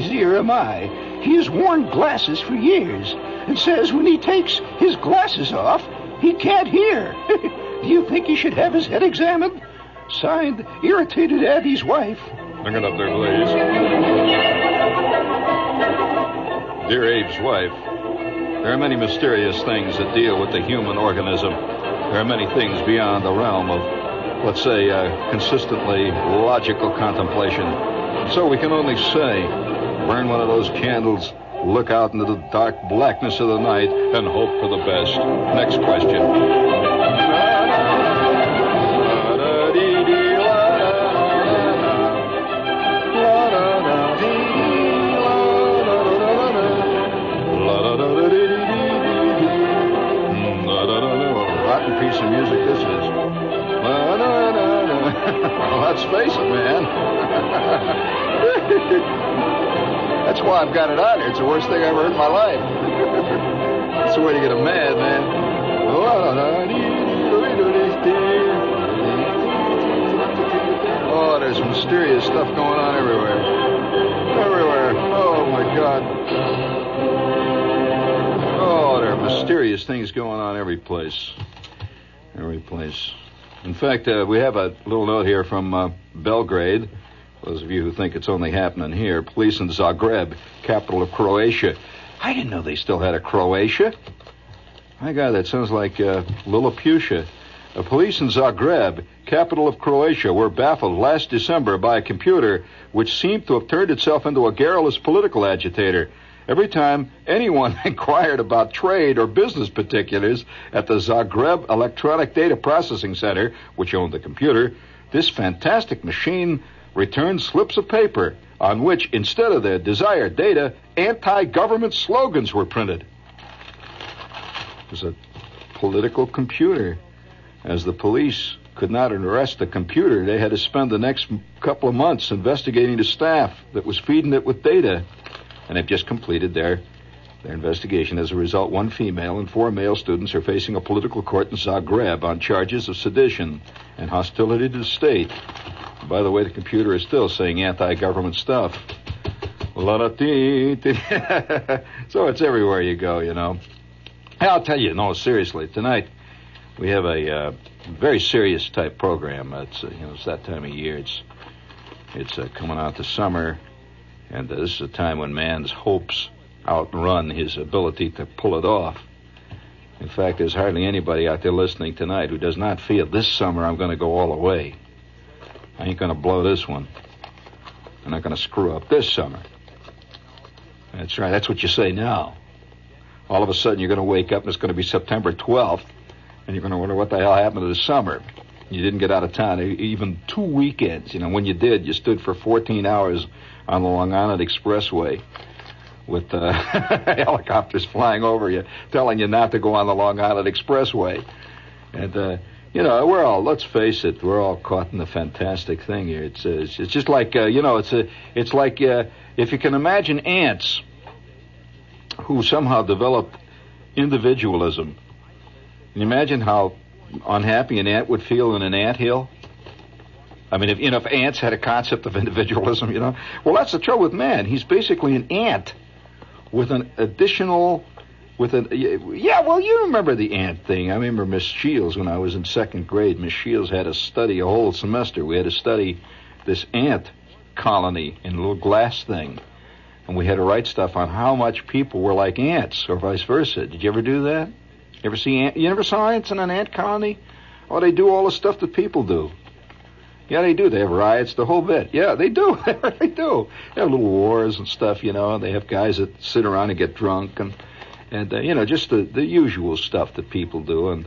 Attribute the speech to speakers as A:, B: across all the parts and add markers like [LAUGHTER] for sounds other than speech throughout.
A: or am I? He has worn glasses for years and says when he takes his glasses off, he can't hear. [LAUGHS] Do you think he should have his head examined? Signed, Irritated Abby's wife.
B: Bring it up there, please. Dear Abe's wife, there are many mysterious things that deal with the human organism. There are many things beyond the realm of, let's say, uh, consistently logical contemplation. So we can only say, burn one of those candles, look out into the dark blackness of the night, and hope for the best. Next question. I've got it on here. It's the worst thing I've ever heard in my life. That's the way to get a mad, man. Oh, there's mysterious stuff going on everywhere. Everywhere. Oh, my God. Oh, there are mysterious things going on every place. Every place. In fact, uh, we have a little note here from uh, Belgrade. Those of you who think it's only happening here, police in Zagreb, capital of Croatia. I didn't know they still had a Croatia. My God, that sounds like uh. The police in Zagreb, capital of Croatia, were baffled last December by a computer which seemed to have turned itself into a garrulous political agitator. Every time anyone [LAUGHS] inquired about trade or business particulars at the Zagreb Electronic Data Processing Center, which owned the computer, this fantastic machine returned slips of paper on which, instead of the desired data, anti government slogans were printed. It was a political computer. As the police could not arrest the computer, they had to spend the next couple of months investigating the staff that was feeding it with data. And they've just completed their their investigation. As a result, one female and four male students are facing a political court in Zagreb on charges of sedition and hostility to the state. By the way, the computer is still saying anti-government stuff. [LAUGHS] so it's everywhere you go, you know. Hey, I'll tell you, no, seriously, tonight we have a uh, very serious type program. It's uh, you know it's that time of year. It's it's uh, coming out the summer, and this is a time when man's hopes outrun his ability to pull it off. In fact, there's hardly anybody out there listening tonight who does not feel this summer I'm going to go all the way. I ain't going to blow this one. I'm not going to screw up this summer. That's right. That's what you say now. All of a sudden, you're going to wake up and it's going to be September 12th, and you're going to wonder what the hell happened to the summer. You didn't get out of town even two weekends. You know, when you did, you stood for 14 hours on the Long Island Expressway with uh, [LAUGHS] helicopters flying over you, telling you not to go on the Long Island Expressway. And, uh, you know, we're all, let's face it, we're all caught in the fantastic thing here. It's, uh, it's, just like, uh, you know, it's, a, it's like uh, if you can imagine ants who somehow developed individualism. Can you imagine how unhappy an ant would feel in an ant hill? I mean, if, you know, if ants had a concept of [LAUGHS] individualism, you know, well, that's the trouble with man. He's basically an ant with an additional, with an yeah. Well, you remember the ant thing. I remember Miss Shields when I was in second grade. Miss Shields had to study a whole semester. We had to study this ant colony in a little glass thing, and we had to write stuff on how much people were like ants, or vice versa. Did you ever do that? You ever see ant? You never saw ants in an ant colony? Oh, they do all the stuff that people do. Yeah, they do. They have riots, the whole bit. Yeah, they do. [LAUGHS] they do. They have little wars and stuff, you know. They have guys that sit around and get drunk and and uh, you know just the the usual stuff that people do. And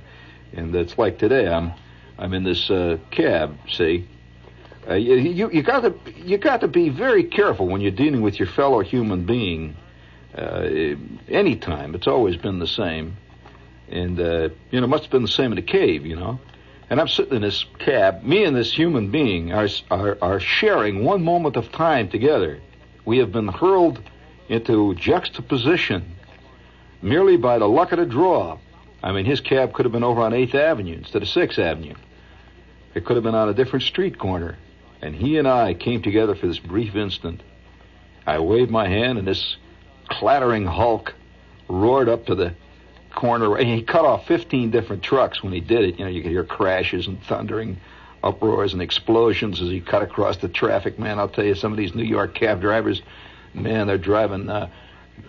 B: and it's like today. I'm I'm in this uh, cab. See, uh, you you you got to you got to be very careful when you're dealing with your fellow human being. Uh, anytime, it's always been the same, and uh, you know, must have been the same in the cave, you know. And I'm sitting in this cab. Me and this human being are, are, are sharing one moment of time together. We have been hurled into juxtaposition merely by the luck of the draw. I mean, his cab could have been over on 8th Avenue instead of 6th Avenue. It could have been on a different street corner. and he and I came together for this brief instant. I waved my hand, and this clattering hulk roared up to the corner. He cut off 15 different trucks when he did it. You know, you could hear crashes and thundering uproars and explosions as he cut across the traffic. Man, I'll tell you, some of these New York cab drivers, man, they're driving. Uh,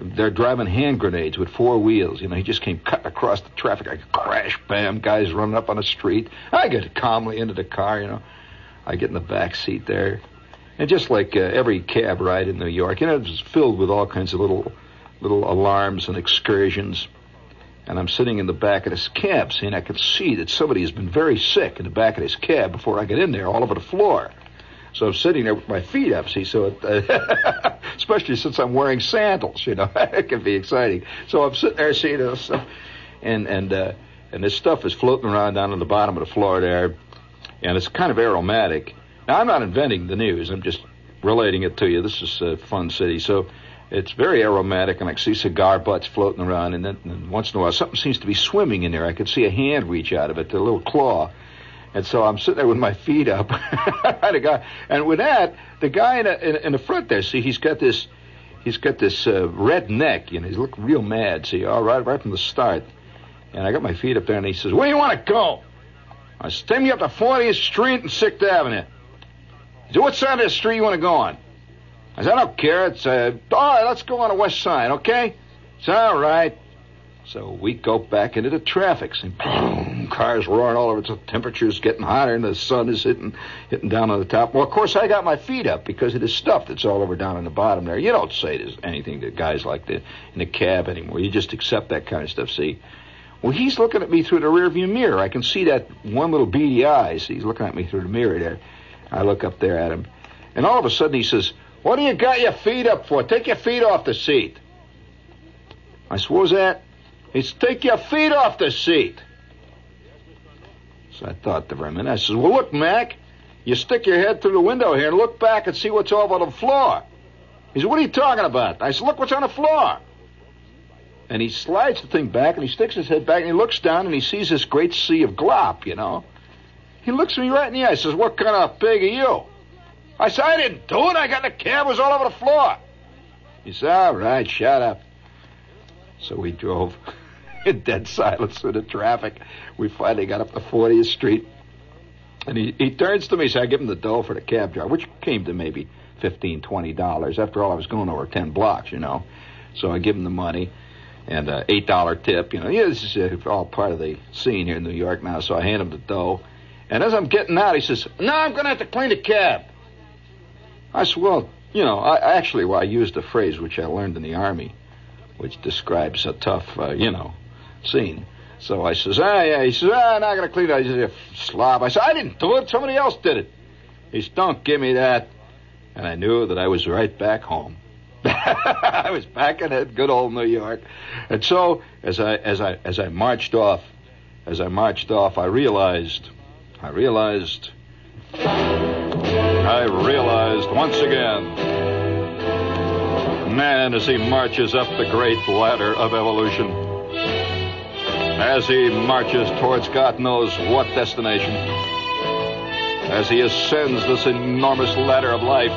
B: they're driving hand grenades with four wheels. You know, he just came cutting across the traffic. I crash, bam, guys running up on the street. I get calmly into the car, you know. I get in the back seat there. And just like uh, every cab ride in New York, you know, it's filled with all kinds of little little alarms and excursions. And I'm sitting in the back of this cab, seeing I can see that somebody has been very sick in the back of this cab before I get in there, all over the floor. So I'm sitting there with my feet up, see, so it, uh, [LAUGHS] especially since I'm wearing sandals, you know, [LAUGHS] it can be exciting. So I'm sitting there seeing this stuff, and and uh, and this stuff is floating around down on the bottom of the floor there, and it's kind of aromatic. Now I'm not inventing the news; I'm just relating it to you. This is a fun city, so it's very aromatic, and I see cigar butts floating around, and then and once in a while something seems to be swimming in there. I could see a hand reach out of it, a little claw and so I'm sitting there with my feet up. [LAUGHS] the guy, and with that, the guy in, a, in, in, the front there, see, he's got this, he's got this uh, red neck. You know, he's looking real mad. See, all right, right from the start. And I got my feet up there, and he says, "Where do you want to go?" I said, "Take me up to 40th Street and Sixth Avenue." He said, "What side of the street you want to go on?" I said, "I don't care. It's uh, all right. Let's go on the west side, okay?" It's all right. So we go back into the traffic. And boom, cars roaring all over. The temperature's getting hotter, and the sun is hitting hitting down on the top. Well, of course, I got my feet up because of this stuff that's all over down in the bottom there. You don't say there's anything to guys like that in the cab anymore. You just accept that kind of stuff. See. Well, he's looking at me through the rearview mirror. I can see that one little beady eyes. He's looking at me through the mirror there. I look up there at him, and all of a sudden he says, "What do you got your feet up for? Take your feet off the seat." I said, "What was that?" It's take your feet off the seat. So I thought for a minute. I says, Well, look, Mac, you stick your head through the window here and look back and see what's over the floor. He said, What are you talking about? I said, Look what's on the floor. And he slides the thing back and he sticks his head back and he looks down and he sees this great sea of glop, you know. He looks me right in the eye. And says, What kind of pig are you? I said, I didn't do it. I got in the cab. Was all over the floor. He said, All right, shut up. So we drove. [LAUGHS] in dead silence through the traffic. We finally got up to 40th Street. And he, he turns to me, so I give him the dough for the cab driver, which came to maybe fifteen, twenty dollars. After all, I was going over ten blocks, you know. So I give him the money and uh, eight dollar tip. You know, yeah, this is uh, all part of the scene here in New York now. So I hand him the dough, and as I'm getting out, he says, "No, I'm going to have to clean the cab." I said, "Well, you know, I actually, well, I used a phrase which I learned in the army, which describes a tough, uh, you know, scene. So I says, ah, yeah. He says, ah, not to clean it. I said, slob. I said, I didn't do it. Somebody else did it. He said, don't give me that. And I knew that I was right back home. [LAUGHS] I was back in that good old New York. And so as I as I as I marched off, as I marched off, I realized, I realized, I realized once again, man as he marches up the great ladder of evolution as he marches towards God knows what destination, as he ascends this enormous ladder of life.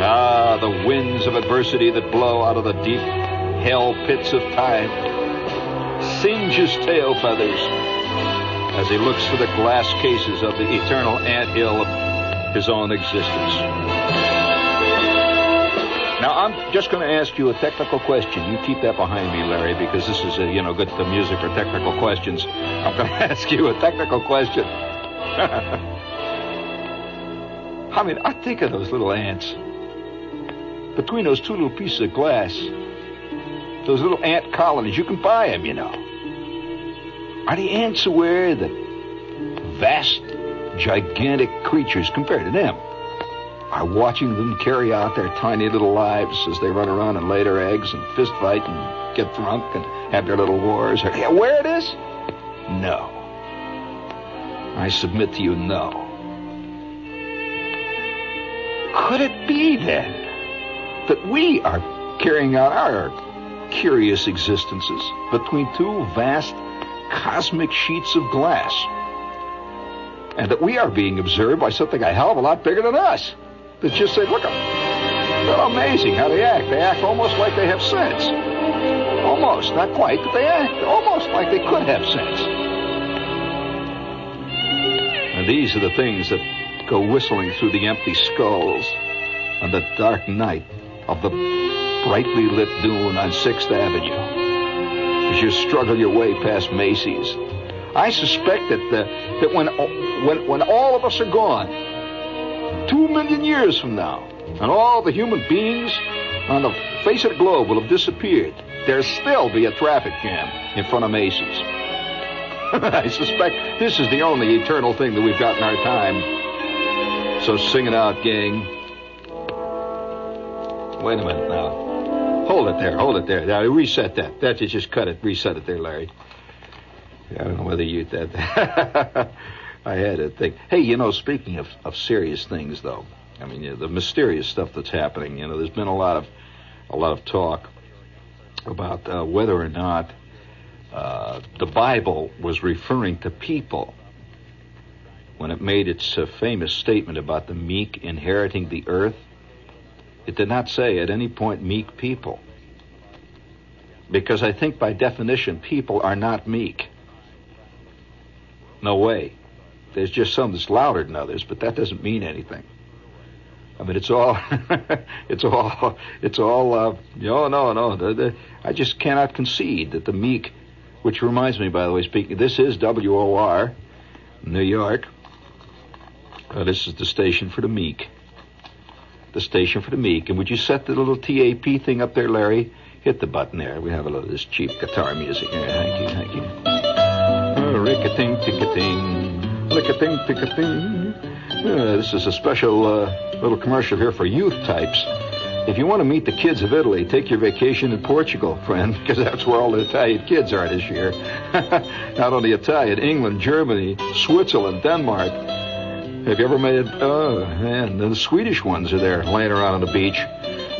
B: Ah, the winds of adversity that blow out of the deep hell pits of time singe his tail feathers as he looks through the glass cases of the eternal ant hill of his own existence. Now, I'm just going to ask you a technical question. You keep that behind me, Larry, because this is, a, you know, good the music for technical questions. I'm going [LAUGHS] to ask you a technical question. [LAUGHS] I mean, I think of those little ants. Between those two little pieces of glass, those little ant colonies, you can buy them, you know. Are the ants aware that vast, gigantic creatures compared to them are watching them carry out their tiny little lives as they run around and lay their eggs and fist fight and get drunk and have their little wars. Are they aware of this? No. I submit to you, no. Could it be then that we are carrying out our curious existences between two vast cosmic sheets of glass? and that we are being observed by something a hell of a lot bigger than us. That just say, look, they're amazing how they act. They act almost like they have sense. Almost, not quite, but they act almost like they could have sense. And these are the things that go whistling through the empty skulls on the dark night of the brightly lit dune on 6th Avenue as you struggle your way past Macy's. I suspect that, the, that when, when, when all of us are gone, two million years from now, and all the human beings on the face of the globe will have disappeared, there'll still be a traffic jam in front of Macy's. [LAUGHS] I suspect this is the only eternal thing that we've got in our time. So sing it out, gang. Wait a minute now. Hold it there, hold it there. Now reset that. That you just cut it. Reset it there, Larry. I don't know whether you that. [LAUGHS] I had to think. Hey, you know, speaking of, of serious things, though, I mean, you know, the mysterious stuff that's happening. You know, there's been a lot of a lot of talk about uh, whether or not uh, the Bible was referring to people when it made its uh, famous statement about the meek inheriting the earth. It did not say at any point meek people. Because I think by definition, people are not meek. No way. There's just some that's louder than others, but that doesn't mean anything. I mean, it's all, [LAUGHS] it's all, it's all. Uh, no, no, no. The, the, I just cannot concede that the meek, which reminds me, by the way, speaking. This is WOR, New York. Uh, this is the station for the meek. The station for the meek. And would you set the little TAP thing up there, Larry? Hit the button there. We have a little of this cheap guitar music. Yeah, thank you, thank you. Oh, rick-a-ting, tick-a-ting, lick-a-ting, tick-a-ting. Uh, this is a special uh, little commercial here for youth types. If you want to meet the kids of Italy, take your vacation in Portugal, friend, [LAUGHS] because that's where all the Italian kids are this year. [LAUGHS] Not only Italian, England, Germany, Switzerland, Denmark. Have you ever made? Oh man, the Swedish ones are there, laying around on the beach.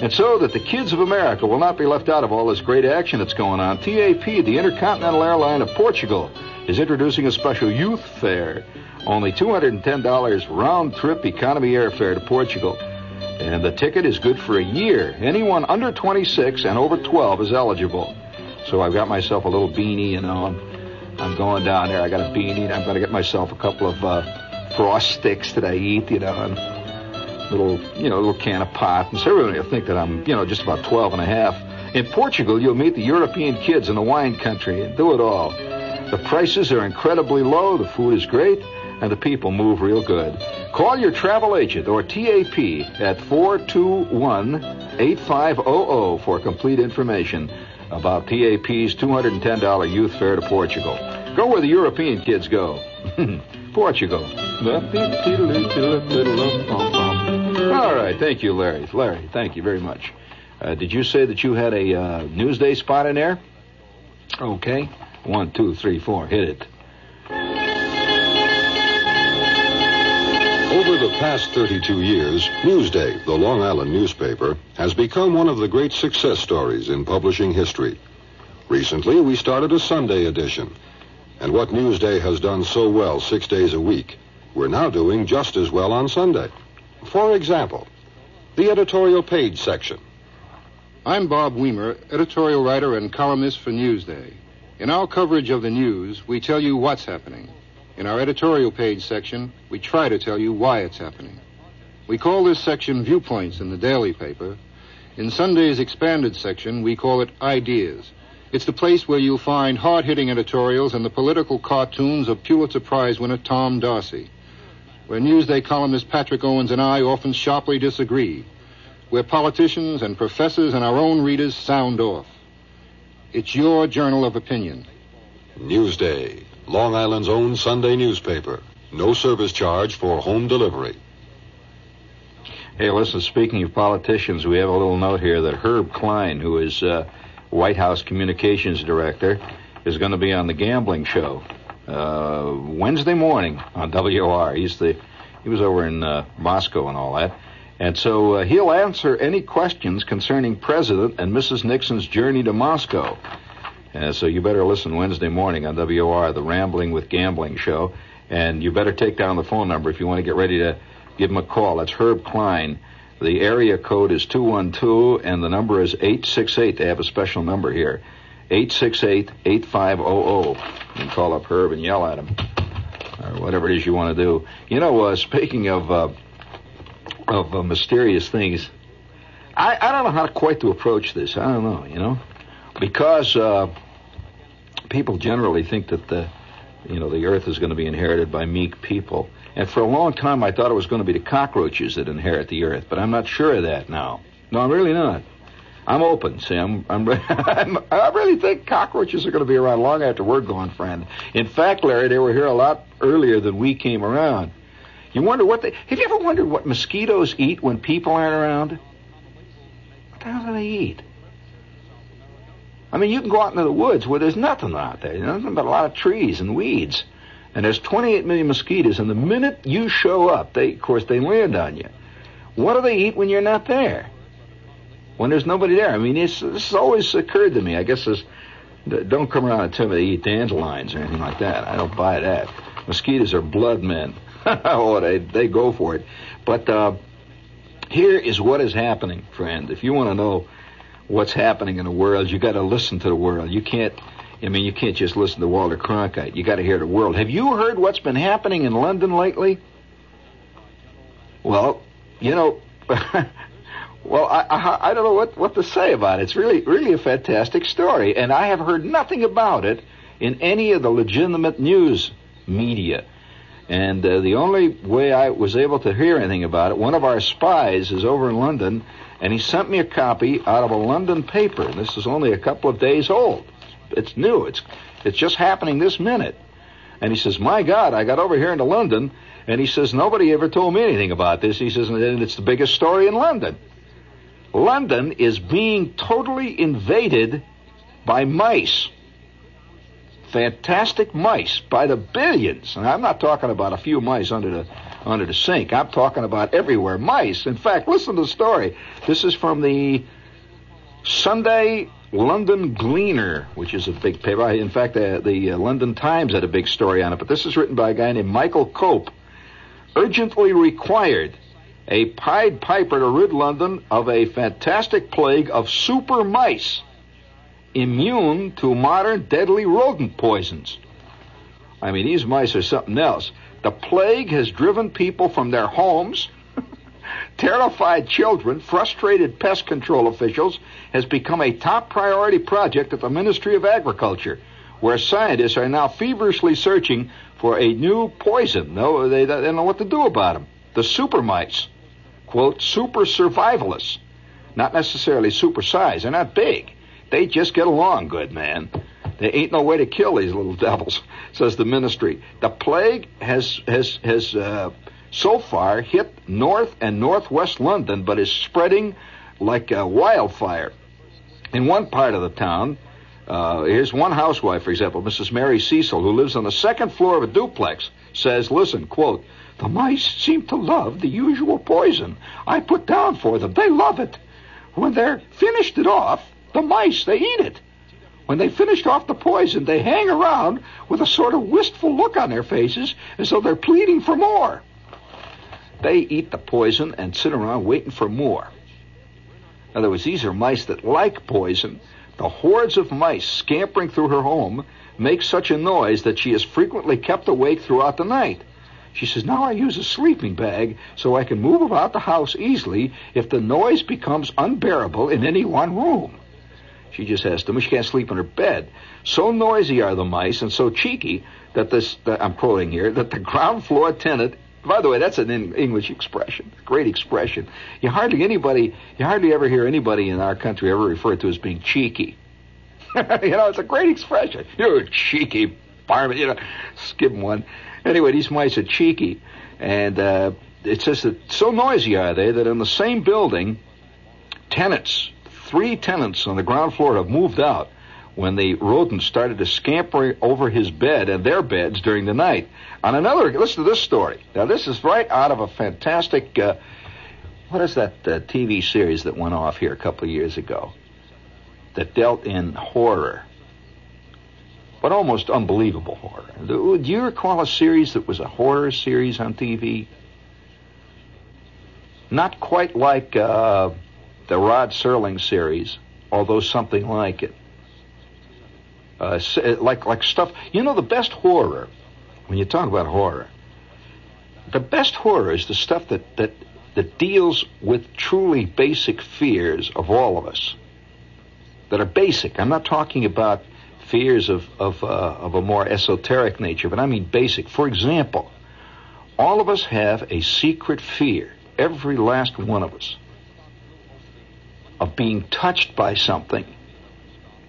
B: And so that the kids of America will not be left out of all this great action that's going on, TAP, the Intercontinental Airline of Portugal, is introducing a special youth fare. Only $210 round trip economy airfare to Portugal. And the ticket is good for a year. Anyone under 26 and over 12 is eligible. So I've got myself a little beanie, you know. I'm, I'm going down there. I got a beanie, and I'm going to get myself a couple of uh, frost sticks that I eat, you know, and little, you know, little can of pot. And so will think that I'm, you know, just about 12 and a half. In Portugal, you'll meet the European kids in the wine country and do it all. The prices are incredibly low, the food is great, and the people move real good. Call your travel agent or TAP at 421-8500 for complete information about TAP's $210 youth fare to Portugal. Go where the European kids go. [LAUGHS] Portugal. All right, thank you, Larry. Larry, thank you very much. Uh, did you say that you had a uh, Newsday spot in there? Okay. One, two, three, four. Hit it.
C: Over the past 32 years, Newsday, the Long Island newspaper, has become one of the great success stories in publishing history. Recently, we started a Sunday edition. And what Newsday has done so well six days a week, we're now doing just as well on Sunday. For example, the editorial page section.
D: I'm Bob Weimer, editorial writer and columnist for Newsday. In our coverage of the news, we tell you what's happening. In our editorial page section, we try to tell you why it's happening. We call this section Viewpoints in the daily paper. In Sunday's expanded section, we call it Ideas. It's the place where you'll find hard hitting editorials and the political cartoons of Pulitzer Prize winner Tom Darcy. Where Newsday columnist Patrick Owens and I often sharply disagree. Where politicians and professors and our own readers sound off. It's your journal of opinion.
C: Newsday, Long Island's own Sunday newspaper. No service charge for home delivery.
B: Hey, listen, speaking of politicians, we have a little note here that Herb Klein, who is uh, White House Communications Director, is going to be on the gambling show uh, Wednesday morning on WOR. He's the he was over in uh, Moscow and all that, and so uh, he'll answer any questions concerning President and Mrs. Nixon's journey to Moscow. Uh, so you better listen Wednesday morning on WOR, the Rambling with Gambling show. And you better take down the phone number if you want to get ready to give him a call. That's Herb Klein. The area code is 212, and the number is 868. They have a special number here 868 8500. You can call up Herb and yell at him, or whatever it is you want to do. You know, uh, speaking of, uh, of uh, mysterious things, I, I don't know how quite to approach this. I don't know, you know, because uh, people generally think that the, you know, the earth is going to be inherited by meek people. And for a long time, I thought it was going to be the cockroaches that inherit the earth, but I'm not sure of that now. No, I'm really not. I'm open, Sam. I'm, [LAUGHS] I'm, I really think cockroaches are going to be around long after we're gone, friend. In fact, Larry, they were here a lot earlier than we came around. You wonder what they. Have you ever wondered what mosquitoes eat when people aren't around? What the hell do they eat? I mean, you can go out into the woods where there's nothing out there, You know, nothing but a lot of trees and weeds. And there's 28 million mosquitoes, and the minute you show up, they, of course, they land on you. What do they eat when you're not there? When there's nobody there? I mean, this has always occurred to me. I guess this, don't come around and tell me they eat dandelions or anything like that. I don't buy that. Mosquitoes are blood men. [LAUGHS] oh, they, they go for it. But uh, here is what is happening, friend. If you want to know what's happening in the world, you got to listen to the world. You can't. I mean, you can't just listen to Walter Cronkite. You got to hear the world. Have you heard what's been happening in London lately? Well, you know, [LAUGHS] well, I, I, I don't know what what to say about it. It's really really a fantastic story, and I have heard nothing about it in any of the legitimate news media. And uh, the only way I was able to hear anything about it, one of our spies is over in London, and he sent me a copy out of a London paper. This is only a couple of days old. It's new. It's it's just happening this minute. And he says, "My God, I got over here into London." And he says, "Nobody ever told me anything about this." He says, "And it's the biggest story in London." London is being totally invaded by mice fantastic mice by the billions. And I'm not talking about a few mice under the under the sink. I'm talking about everywhere mice. In fact, listen to the story. This is from the Sunday London Gleaner, which is a big paper. In fact, uh, the uh, London Times had a big story on it. But this is written by a guy named Michael Cope. Urgently required a Pied Piper to rid London of a fantastic plague of super mice immune to modern deadly rodent poisons. I mean, these mice are something else. The plague has driven people from their homes. Terrified children, frustrated pest control officials has become a top priority project at the Ministry of Agriculture, where scientists are now feverishly searching for a new poison. No, they, they don't know what to do about them. The super mites, quote, super survivalists, not necessarily super size. They're not big. They just get along good, man. There ain't no way to kill these little devils, [LAUGHS] says the ministry. The plague has has has uh, so far hit north and northwest London, but is spreading like a wildfire. In one part of the town, uh, here's one housewife, for example, Mrs. Mary Cecil, who lives on the second floor of a duplex, says, "Listen, quote." The mice seem to love the usual poison I put down for them. They love it. When they're finished it off, the mice, they eat it. When they finished off the poison, they hang around with a sort of wistful look on their faces as though they're pleading for more. They eat the poison and sit around waiting for more. In other words, these are mice that like poison. The hordes of mice scampering through her home make such a noise that she is frequently kept awake throughout the night. She says, Now I use a sleeping bag so I can move about the house easily if the noise becomes unbearable in any one room. She just has to. She can't sleep in her bed. So noisy are the mice and so cheeky that this, that I'm quoting here, that the ground floor tenant. By the way, that's an English expression, A great expression. You hardly anybody, you hardly ever hear anybody in our country ever referred to as being cheeky. [LAUGHS] you know, it's a great expression. You're a cheeky farmer. You know, skip one. Anyway, these mice are cheeky, and uh, it says that so noisy are they that in the same building, tenants Three tenants on the ground floor have moved out when the rodents started to scamper over his bed and their beds during the night. On another, listen to this story. Now, this is right out of a fantastic, uh, what is that uh, TV series that went off here a couple of years ago that dealt in horror? but almost unbelievable horror. Do you recall a series that was a horror series on TV? Not quite like uh, the Rod Serling series, although something like it. Uh, like like stuff. You know, the best horror, when you talk about horror, the best horror is the stuff that that that deals with truly basic fears of all of us. That are basic. I'm not talking about fears of of uh, of a more esoteric nature, but I mean basic. For example, all of us have a secret fear. Every last one of us of being touched by something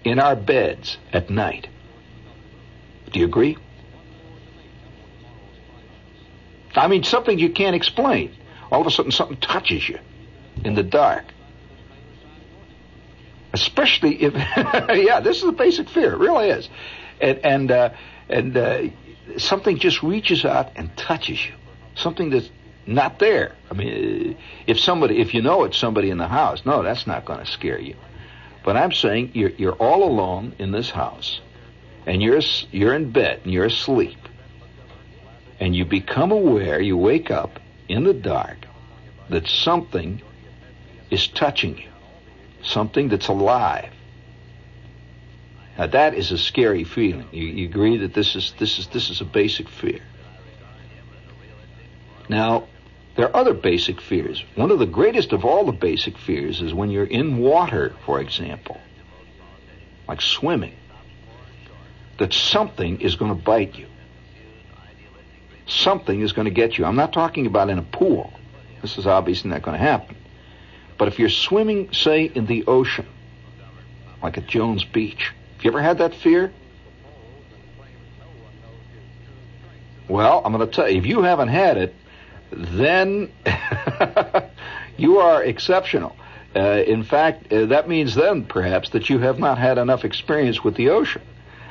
B: in our beds at night. Do you agree? I mean, something you can't explain. All of a sudden, something touches you in the dark. Especially if, [LAUGHS] yeah, this is a basic fear. It really is. And, and, uh, and uh, something just reaches out and touches you. Something that's not there. I mean, if somebody, if you know it's somebody in the house, no, that's not going to scare you. But I'm saying you're, you're all alone in this house, and you're you're in bed and you're asleep, and you become aware, you wake up in the dark, that something is touching you, something that's alive. Now that is a scary feeling. You, you agree that this is this is this is a basic fear. Now, there are other basic fears. One of the greatest of all the basic fears is when you're in water, for example, like swimming, that something is going to bite you. Something is going to get you. I'm not talking about in a pool. This is obviously not going to happen. But if you're swimming, say, in the ocean, like at Jones Beach, have you ever had that fear? Well, I'm going to tell you, if you haven't had it, then [LAUGHS] you are exceptional. Uh, in fact, uh, that means then perhaps that you have not had enough experience with the ocean.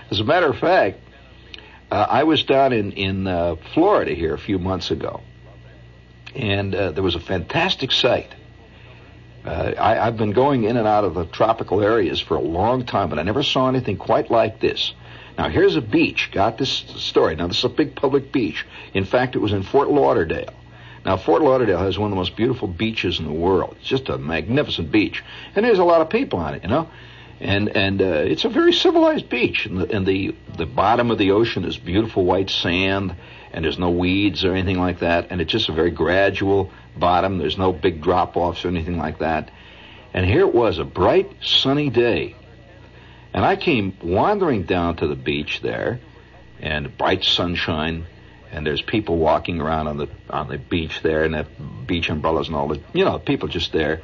B: As a matter of fact, uh, I was down in in uh, Florida here a few months ago, and uh, there was a fantastic sight. Uh, I, I've been going in and out of the tropical areas for a long time, but I never saw anything quite like this. Now, here's a beach. Got this story. Now, this is a big public beach. In fact, it was in Fort Lauderdale. Now, Fort Lauderdale has one of the most beautiful beaches in the world. It's just a magnificent beach, and there's a lot of people on it, you know. And and uh, it's a very civilized beach, and, the, and the the bottom of the ocean is beautiful white sand, and there's no weeds or anything like that, and it's just a very gradual bottom. There's no big drop offs or anything like that. And here it was, a bright, sunny day, and I came wandering down to the beach there, and bright sunshine and there's people walking around on the on the beach there, and that beach umbrellas and all the you know people just there.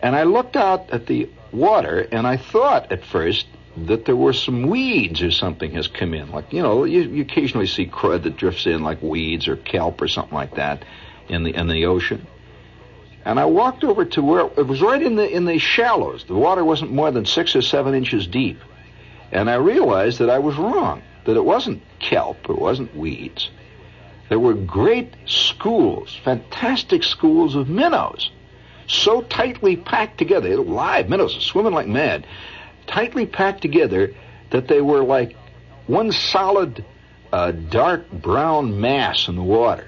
B: And I looked out at the water, and I thought at first that there were some weeds or something has come in. Like you know, you, you occasionally see crud that drifts in, like weeds or kelp or something like that, in the in the ocean. And I walked over to where it was right in the in the shallows. The water wasn't more than six or seven inches deep, and I realized that I was wrong that it wasn't kelp, it wasn't weeds. There were great schools, fantastic schools of minnows, so tightly packed together, live minnows swimming like mad, tightly packed together that they were like one solid uh, dark brown mass in the water.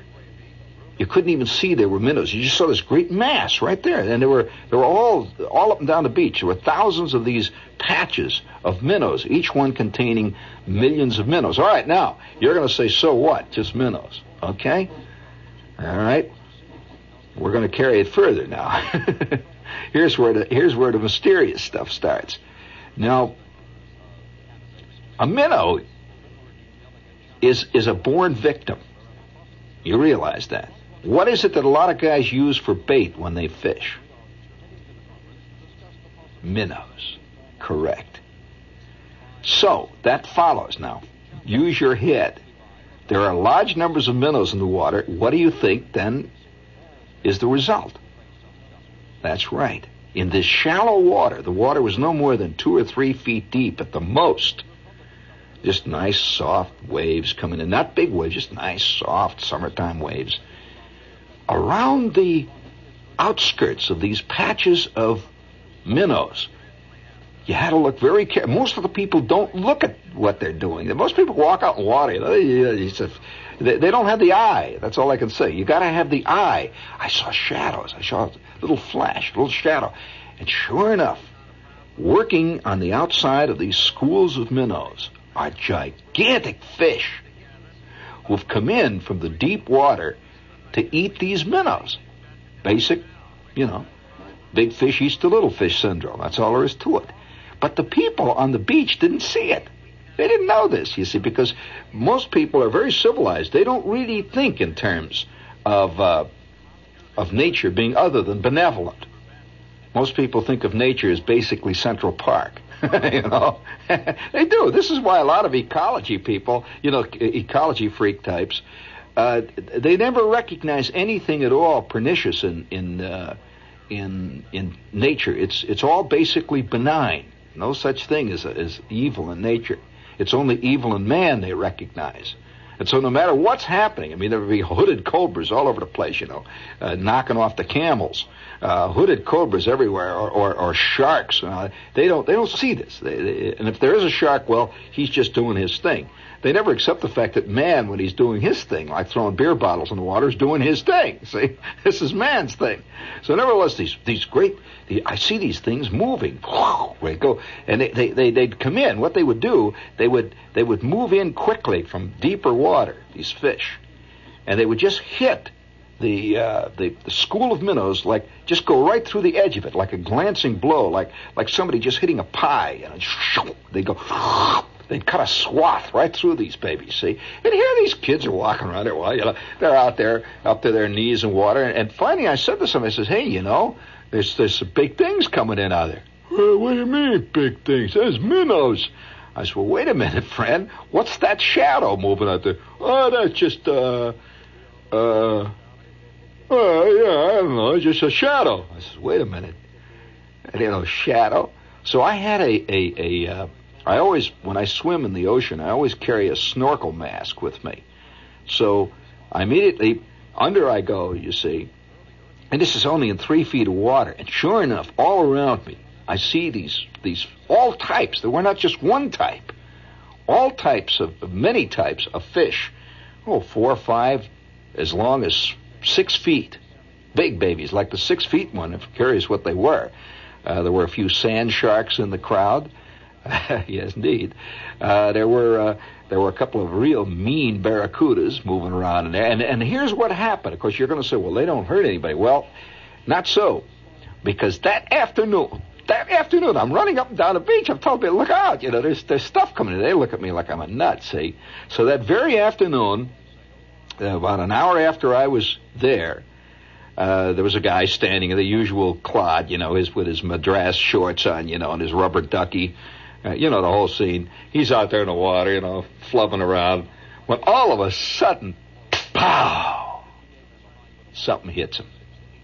B: You couldn't even see there were minnows. You just saw this great mass right there, and they were they were all all up and down the beach. There were thousands of these patches of minnows, each one containing millions of minnows. All right, now you're going to say, so what? Just minnows, okay? All right, we're going to carry it further now. [LAUGHS] here's where the here's where the mysterious stuff starts. Now, a minnow is is a born victim. You realize that. What is it that a lot of guys use for bait when they fish? Minnows. Correct. So, that follows now. Use your head. There are large numbers of minnows in the water. What do you think then is the result? That's right. In this shallow water, the water was no more than two or three feet deep at the most. Just nice, soft waves coming in. Not big waves, just nice, soft summertime waves around the outskirts of these patches of minnows, you had to look very careful. Most of the people don't look at what they're doing. Most people walk out in water. They don't have the eye. That's all I can say. You got to have the eye. I saw shadows. I saw a little flash, a little shadow, and sure enough, working on the outside of these schools of minnows are gigantic fish who've come in from the deep water to eat these minnows. Basic, you know, big fish eats the little fish syndrome. That's all there is to it. But the people on the beach didn't see it. They didn't know this, you see, because most people are very civilized. They don't really think in terms of uh, of nature being other than benevolent. Most people think of nature as basically Central Park. [LAUGHS] you know, [LAUGHS] they do. This is why a lot of ecology people, you know, ecology freak types, uh, they never recognize anything at all pernicious in in uh, in in nature. It's it's all basically benign. No such thing as as evil in nature. It's only evil in man they recognize. And so no matter what's happening, I mean, there would be hooded cobras all over the place, you know, uh, knocking off the camels, uh, hooded cobras everywhere, or, or, or sharks. Uh, they don't they don't see this. They, they, and if there is a shark, well, he's just doing his thing. They never accept the fact that man, when he's doing his thing, like throwing beer bottles in the water, is doing his thing. [LAUGHS] See, this is man's thing. So nevertheless, these these great, the, I see these things moving. [LAUGHS] They go, and they, they they they'd come in. What they would do, they would they would move in quickly from deeper water. Water, these fish, and they would just hit the, uh, the the school of minnows like just go right through the edge of it like a glancing blow like like somebody just hitting a pie and they go [LAUGHS] They'd cut a swath right through these babies, see? And here these kids are walking around there. Well, you know, they're out there up to their knees in water. And finally I said to somebody, I says, hey, you know, there's, there's some big things coming in out there. Well, what do you mean, big things? There's minnows. I said, well, wait a minute, friend. What's that shadow moving out there? Oh, that's just, uh, uh, uh, yeah, I don't know, just a shadow. I said, wait a minute. I didn't know shadow. So I had a, a, a, uh, I always, when I swim in the ocean, I always carry a snorkel mask with me. So I immediately, under I go, you see, and this is only in three feet of water. And sure enough, all around me, I see these, these, all types. There were not just one type. All types of, many types of fish. Oh, four or five, as long as six feet. Big babies, like the six feet one, if curious what they were. Uh, there were a few sand sharks in the crowd. [LAUGHS] yes, indeed. Uh, there were uh, there were a couple of real mean barracudas moving around in there, and and here's what happened. Of course, you're going to say, well, they don't hurt anybody. Well, not so, because that afternoon. That afternoon, I'm running up and down the beach. I'm telling people, look out! You know, there's there's stuff coming in. They look at me like I'm a nut. See, so that very afternoon, uh, about an hour after I was there, uh, there was a guy standing in the usual clod, you know, his with his madras shorts on, you know, and his rubber ducky, uh, you know the whole scene. He's out there in the water, you know, flubbing around. When all of a sudden, pow! Something hits him.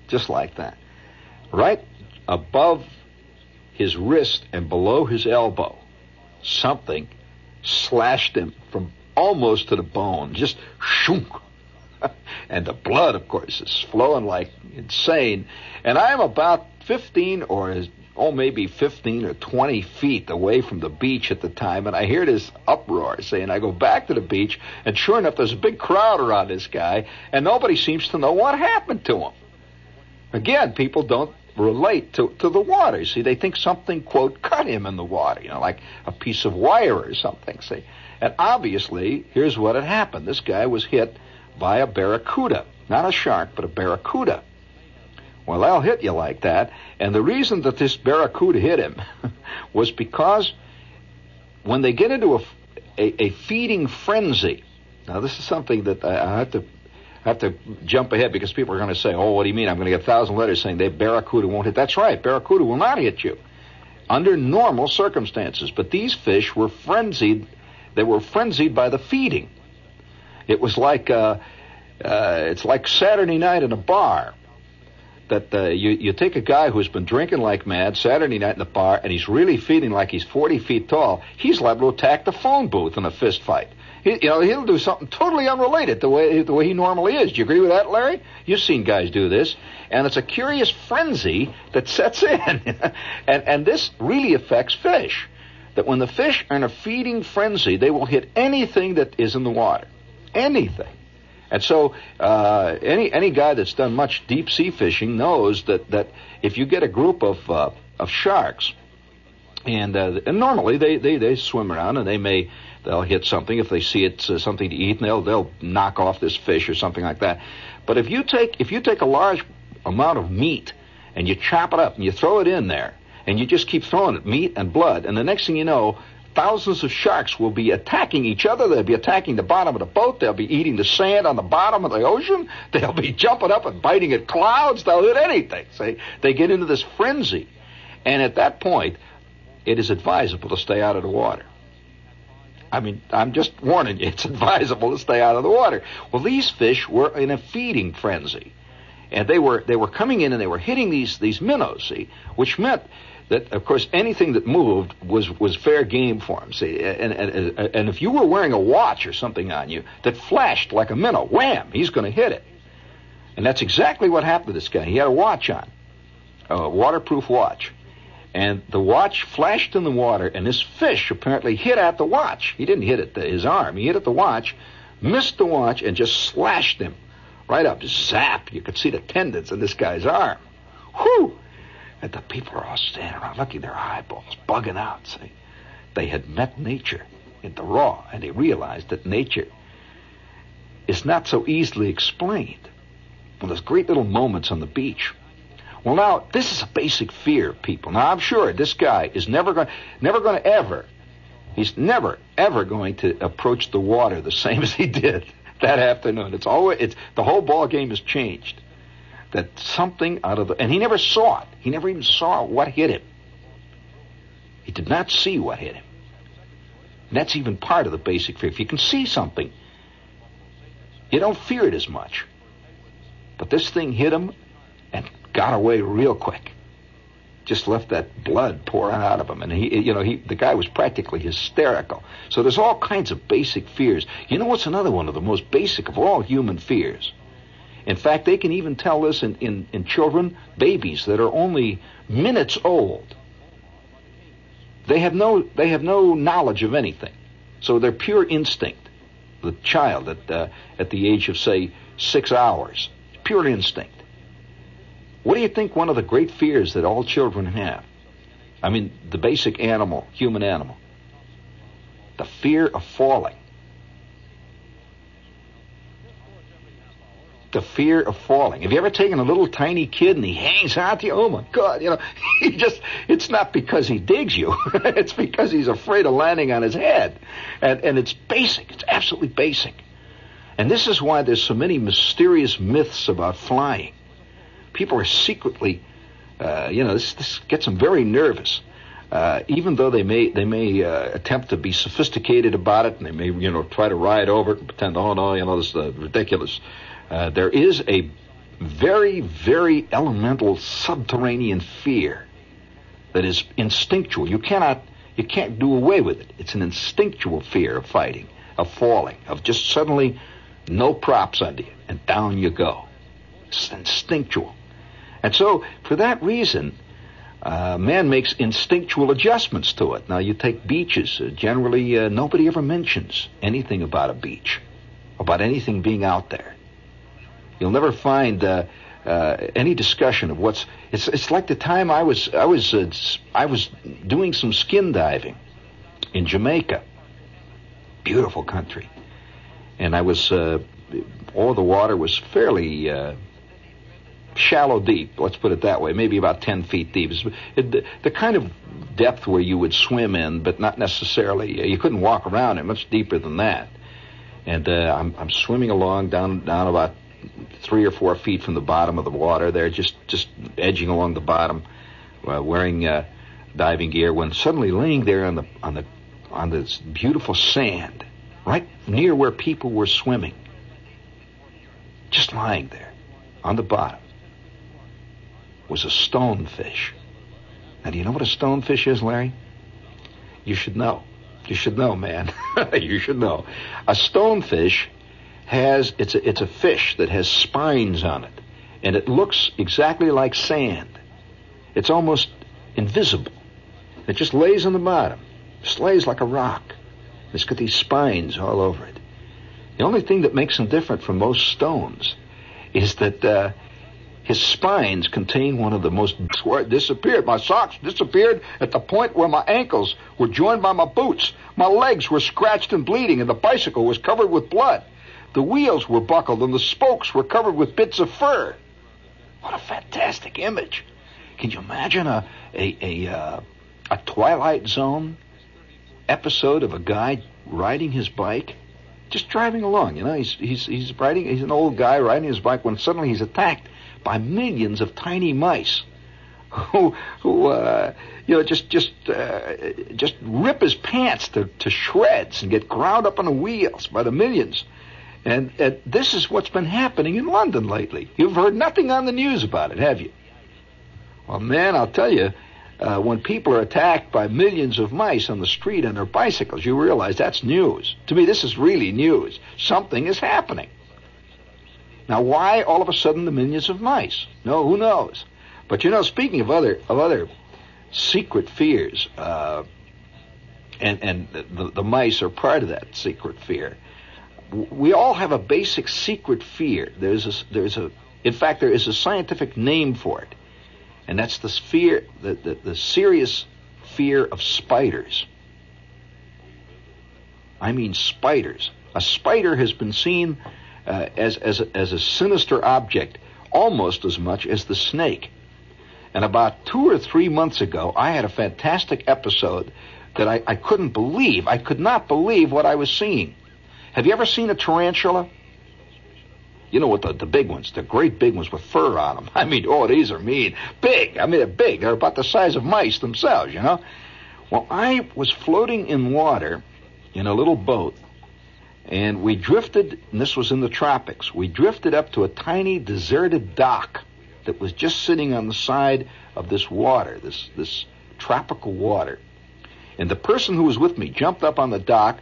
B: Just like that. Right above his wrist and below his elbow, something slashed him from almost to the bone. Just shunk. [LAUGHS] and the blood, of course, is flowing like insane. And I'm about 15 or oh, maybe 15 or 20 feet away from the beach at the time, and I hear this uproar saying, I go back to the beach, and sure enough, there's a big crowd around this guy, and nobody seems to know what happened to him. Again, people don't relate to, to the water. See, they think something, quote, cut him in the water, you know, like a piece of wire or something, see. And obviously, here's what had happened. This guy was hit by a barracuda. Not a shark, but a barracuda. Well, they'll hit you like that. And the reason that this barracuda hit him [LAUGHS] was because when they get into a, a, a, feeding frenzy, now this is something that I, I have to have to jump ahead because people are going to say, "Oh, what do you mean? I'm going to get a thousand letters saying they barracuda won't hit." That's right, barracuda will not hit you under normal circumstances. But these fish were frenzied; they were frenzied by the feeding. It was like uh, uh, it's like Saturday night in a bar that uh, you you take a guy who's been drinking like mad Saturday night in the bar, and he's really feeling like he's 40 feet tall. He's liable to attack the phone booth in a fist fight. He, you know, he'll do something totally unrelated the way the way he normally is. Do you agree with that, Larry? You've seen guys do this, and it's a curious frenzy that sets in, [LAUGHS] and and this really affects fish. That when the fish are in a feeding frenzy, they will hit anything that is in the water, anything. And so, uh, any any guy that's done much deep sea fishing knows that that if you get a group of uh, of sharks, and uh, and normally they, they they swim around and they may they'll hit something if they see it's uh, something to eat and they'll they'll knock off this fish or something like that. But if you take if you take a large amount of meat and you chop it up and you throw it in there and you just keep throwing it meat and blood and the next thing you know thousands of sharks will be attacking each other. They'll be attacking the bottom of the boat. They'll be eating the sand on the bottom of the ocean. [LAUGHS] They'll be jumping up and biting at clouds. They'll hit anything. See, they get into this frenzy. And at that point, it is advisable to stay out of the water. I mean, I'm just warning you, it's [LAUGHS] advisable to stay out of the water. Well, these fish were in a feeding frenzy. And they were they were coming in and they were hitting these these minnows, see, which meant that of course anything that moved was was fair game for him. See, and and and if you were wearing a watch or something on you that flashed like a minnow, wham, he's going to hit it. And that's exactly what happened to this guy. He had a watch on, a waterproof watch. And the watch flashed in the water, and this fish apparently hit at the watch. He didn't hit at the, his arm. He hit at the watch, missed the watch, and just slashed him right up. Zap! You could see the tendons in this guy's arm. Whew! And the people are all standing around looking their eyeballs, bugging out. See, they had met nature in the raw, and they realized that nature is not so easily explained. Well, there's great little moments on the beach. Well, now this is a basic fear people. Now I'm sure this guy is never going, never going to ever. He's never ever going to approach the water the [LAUGHS] same as he did that afternoon. It's always it's the whole ball game has changed that something out of the, and he never saw it. He never even saw what hit him. He did not see what hit him. And that's even part of the basic fear. If you can see something, you don't fear it as much. But this thing hit him and got away real quick. Just left that blood pouring out of him, and he, you know, he, the guy was practically hysterical. So there's all kinds of basic fears. You know what's another one of the most basic of all human fears? In fact, they can even tell this in, in, in children, babies that are only minutes old. They have no they have no knowledge of anything, so they're pure instinct. The child at uh, at the age of say six hours, pure instinct. What do you think one of the great fears that all children have? I mean, the basic animal, human animal. The fear of falling. the fear of falling. Have you ever taken a little tiny kid and he hangs out to you? Oh my God, you know, [LAUGHS] he just, it's not because he digs you. [LAUGHS] it's because he's afraid of landing on his head. And, and it's basic. It's absolutely basic. And this is why there's so many mysterious myths about flying. People are secretly, uh, you know, this, this gets them very nervous. Uh, even though they may they may uh, attempt to be sophisticated about it, and they may you know try to ride over it and pretend, oh no, you know this is uh, ridiculous. Uh, there is a very, very elemental subterranean fear that is instinctual. You cannot, you can't do away with it. It's an instinctual fear of fighting, of falling, of just suddenly no props under you and down you go. It's instinctual. And so, for that reason, uh, man makes instinctual adjustments to it. Now, you take beaches. Uh, generally, uh, nobody ever mentions anything about a beach, about anything being out there. You'll never find uh, uh, any discussion of what's. It's it's like the time I was I was uh, I was doing some skin diving in Jamaica. Beautiful country, and I was all the water was fairly. Shallow deep, let's put it that way, maybe about 10 feet deep. It, the, the kind of depth where you would swim in, but not necessarily, uh, you couldn't walk around it much deeper than that. And uh, I'm, I'm swimming along down down about three or four feet from the bottom of the water there, just just edging along the bottom, uh, wearing uh, diving gear. When suddenly laying there on the on the on this beautiful sand, right near where people were swimming, just lying there on the bottom, was a stonefish. Now, do you know what a stonefish is, Larry? You should know. You should know, man. [LAUGHS] you should know. A stonefish has it's a, it's a fish that has spines on it, and it looks exactly like sand. It's almost invisible. It just lays on the bottom, just lays like a rock. It's got these spines all over it. The only thing that makes them different from most stones is that uh, his spines contained one of the most it disappeared. My socks disappeared at the point where my ankles were joined by my boots. My legs were scratched and bleeding, and the bicycle was covered with blood. The wheels were buckled, and the spokes were covered with bits of fur. What a fantastic image! Can you imagine a a a, uh, a Twilight Zone episode of a guy riding his bike? Just driving along, you know, he's he's he's riding. He's an old guy riding his bike when suddenly he's attacked by millions of tiny mice who, who uh, you know, just just uh, just rip his pants to, to shreds and get ground up on the wheels by the millions. And, and this is what's been happening in London lately. You've heard nothing on the news about it, have you? Well, man, I'll tell you, uh, when people are attacked by millions of mice on the street on their bicycles, you realize that's news. To me, this is really news. Something is happening. Now, why all of a sudden the millions of mice? No, who knows? But you know, speaking of other of other secret fears, uh, and and the, the mice are part of that secret fear. We all have a basic secret fear. There's a there's a in fact there is a scientific name for it, and that's the fear the, the, the serious fear of spiders. I mean spiders. A spider has been seen uh, as, as, a, as a sinister object almost as much as the snake. And about two or three months ago, I had a fantastic episode that I, I couldn't believe. I could not believe what I was seeing. Have you ever seen a tarantula? You know what the, the big ones, the great big ones with fur on them. [LAUGHS] I mean, oh, these are mean. Big. I mean, they're big. They're about the size of mice themselves, you know? Well, I was floating in water in a little boat and we drifted, and this was in the tropics, we drifted up to a tiny deserted dock that was just sitting on the side of this water, this, this tropical water. And the person who was with me jumped up on the dock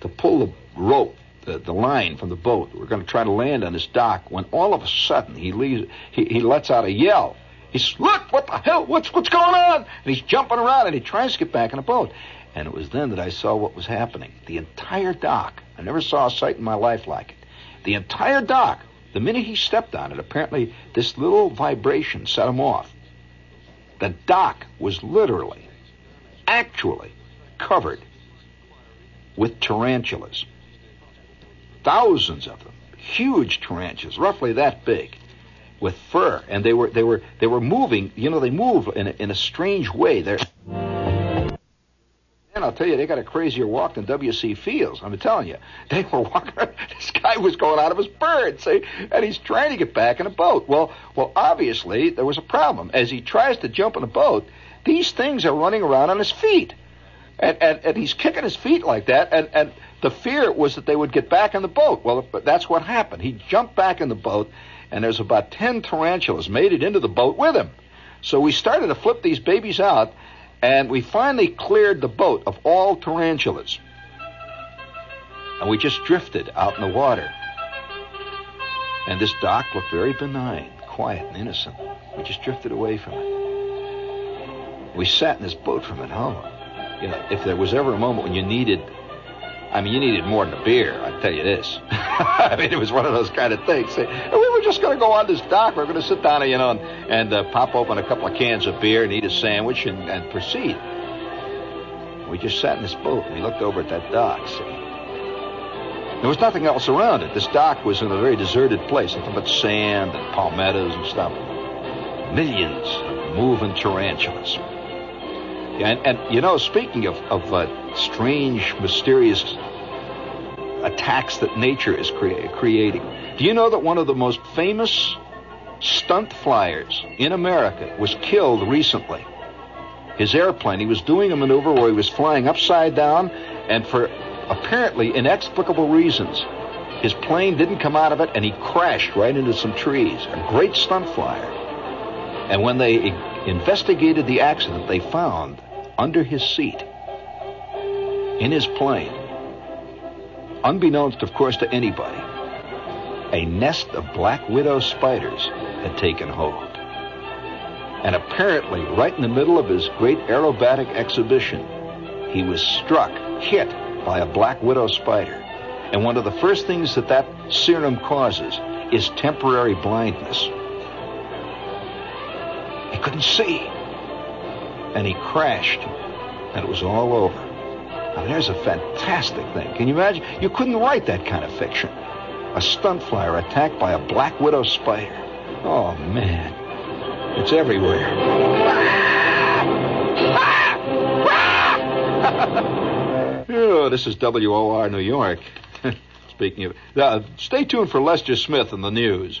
B: to pull the rope, the, the line from the boat. We're going to try to land on this dock when all of a sudden he, leaves, he, he lets out a yell. He's, look, what the hell, what's, what's going on? And he's jumping around and he tries to get back in the boat. And it was then that I saw what was happening. The entire dock, I never saw a sight in my life like it. The entire dock, the minute he stepped on it, apparently this little vibration set him off. The dock was literally, actually covered with tarantulas. Thousands of them. Huge tarantulas, roughly that big with fur, and they were they were they were moving. You know, they move in a, in a strange way. They're I'll tell you, they got a crazier walk than W.C. Fields. I'm telling you, [LAUGHS] they were walking. [LAUGHS] This guy was going out of his bird, see, and he's trying to get back in a boat. Well, well, obviously there was a problem. As he tries to jump in a boat, these things are running around on his feet, and and, and he's kicking his feet like that, and and the fear was that they would get back in the boat. Well, that's what happened. He jumped back in the boat, and there's about ten tarantulas made it into the boat with him. So we started to flip these babies out and we finally cleared the boat of all tarantulas. And we just drifted out in the water. And this dock looked very benign, quiet, and innocent. We just drifted away from it. We sat in this boat from it home. You know, if there was ever a moment when you needed I mean, you needed more than a beer, I tell you this. [LAUGHS] I mean, it was one of those kind of things. We were just going to go on this dock. We are going to sit down, you know, and, and uh, pop open a couple of cans of beer and eat a sandwich and, and proceed. We just sat in this boat. and We looked over at that dock. See? There was nothing else around it. This dock was in a very deserted place, nothing but sand and palmettos and stuff. Millions of moving tarantulas. And, and you know, speaking of, of uh, strange, mysterious attacks that nature is crea- creating, do you know that one of the most famous stunt flyers in America was killed recently? His airplane, he was doing a maneuver where he was flying upside down, and for apparently inexplicable reasons, his plane didn't come out of it and he crashed right into some trees. A great stunt flyer. And when they investigated the accident, they found under his seat in his plane, unbeknownst, of course, to anybody, a nest of black widow spiders had taken hold. And apparently, right in the middle of his great aerobatic exhibition, he was struck, hit by a black widow spider. And one of the first things that that serum causes is temporary blindness. He couldn't see. And he crashed, and it was all over. Now, there's a fantastic thing. Can you imagine? You couldn't write that kind of fiction. A stunt flyer attacked by a black widow spider. Oh, man. It's everywhere. [LAUGHS] oh, this is WOR New York. [LAUGHS] Speaking of, uh, stay tuned for Lester Smith and the news.